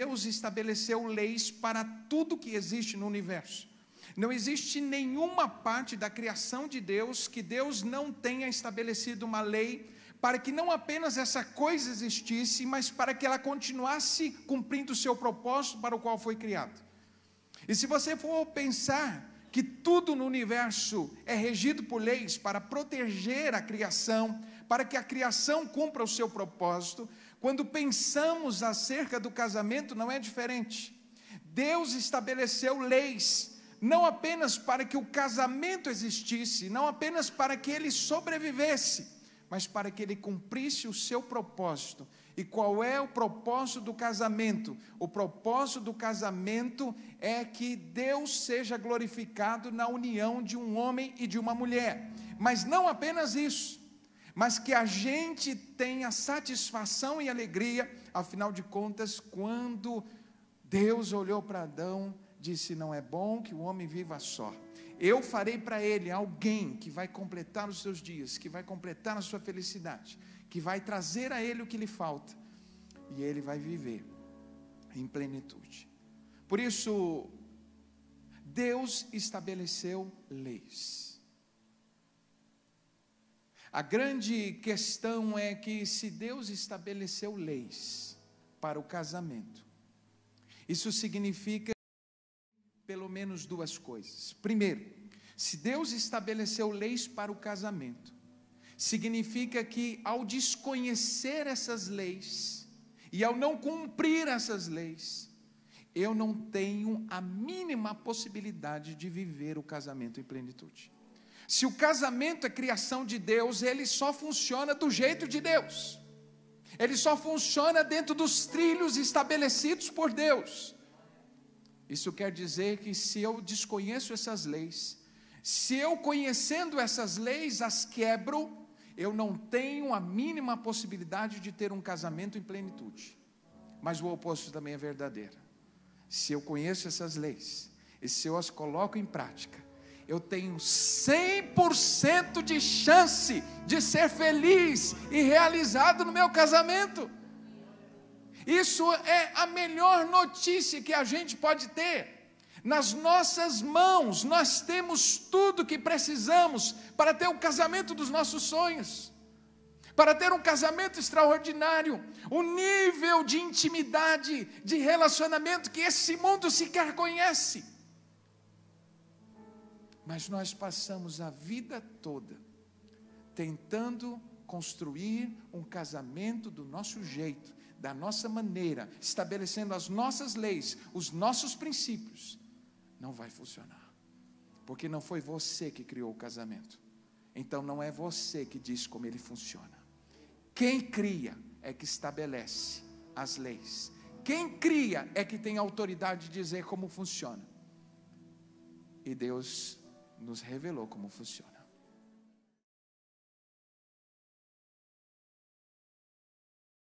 Deus estabeleceu leis para tudo que existe no universo. Não existe nenhuma parte da criação de Deus que Deus não tenha estabelecido uma lei para que não apenas essa coisa existisse, mas para que ela continuasse cumprindo o seu propósito para o qual foi criado. E se você for pensar que tudo no universo é regido por leis para proteger a criação, para que a criação cumpra o seu propósito, quando pensamos acerca do casamento, não é diferente. Deus estabeleceu leis, não apenas para que o casamento existisse, não apenas para que ele sobrevivesse, mas para que ele cumprisse o seu propósito. E qual é o propósito do casamento? O propósito do casamento é que Deus seja glorificado na união de um homem e de uma mulher. Mas não apenas isso, mas que a gente tenha satisfação e alegria, afinal de contas, quando Deus olhou para Adão, disse: Não é bom que o homem viva só eu farei para ele alguém que vai completar os seus dias, que vai completar a sua felicidade, que vai trazer a ele o que lhe falta, e ele vai viver em plenitude. Por isso, Deus estabeleceu leis. A grande questão é que se Deus estabeleceu leis para o casamento, isso significa pelo menos duas coisas. Primeiro, se Deus estabeleceu leis para o casamento, significa que ao desconhecer essas leis e ao não cumprir essas leis, eu não tenho a mínima possibilidade de viver o casamento em plenitude. Se o casamento é criação de Deus, ele só funciona do jeito de Deus. Ele só funciona dentro dos trilhos estabelecidos por Deus. Isso quer dizer que se eu desconheço essas leis, se eu conhecendo essas leis as quebro, eu não tenho a mínima possibilidade de ter um casamento em plenitude. Mas o oposto também é verdadeiro. Se eu conheço essas leis, e se eu as coloco em prática, eu tenho 100% de chance de ser feliz e realizado no meu casamento. Isso é a melhor notícia que a gente pode ter. Nas nossas mãos, nós temos tudo que precisamos para ter o casamento dos nossos sonhos, para ter um casamento extraordinário, um nível de intimidade, de relacionamento que esse mundo sequer conhece. Mas nós passamos a vida toda tentando construir um casamento do nosso jeito, da nossa maneira, estabelecendo as nossas leis, os nossos princípios, não vai funcionar. Porque não foi você que criou o casamento. Então não é você que diz como ele funciona. Quem cria é que estabelece as leis. Quem cria é que tem autoridade de dizer como funciona. E Deus nos revelou como funciona.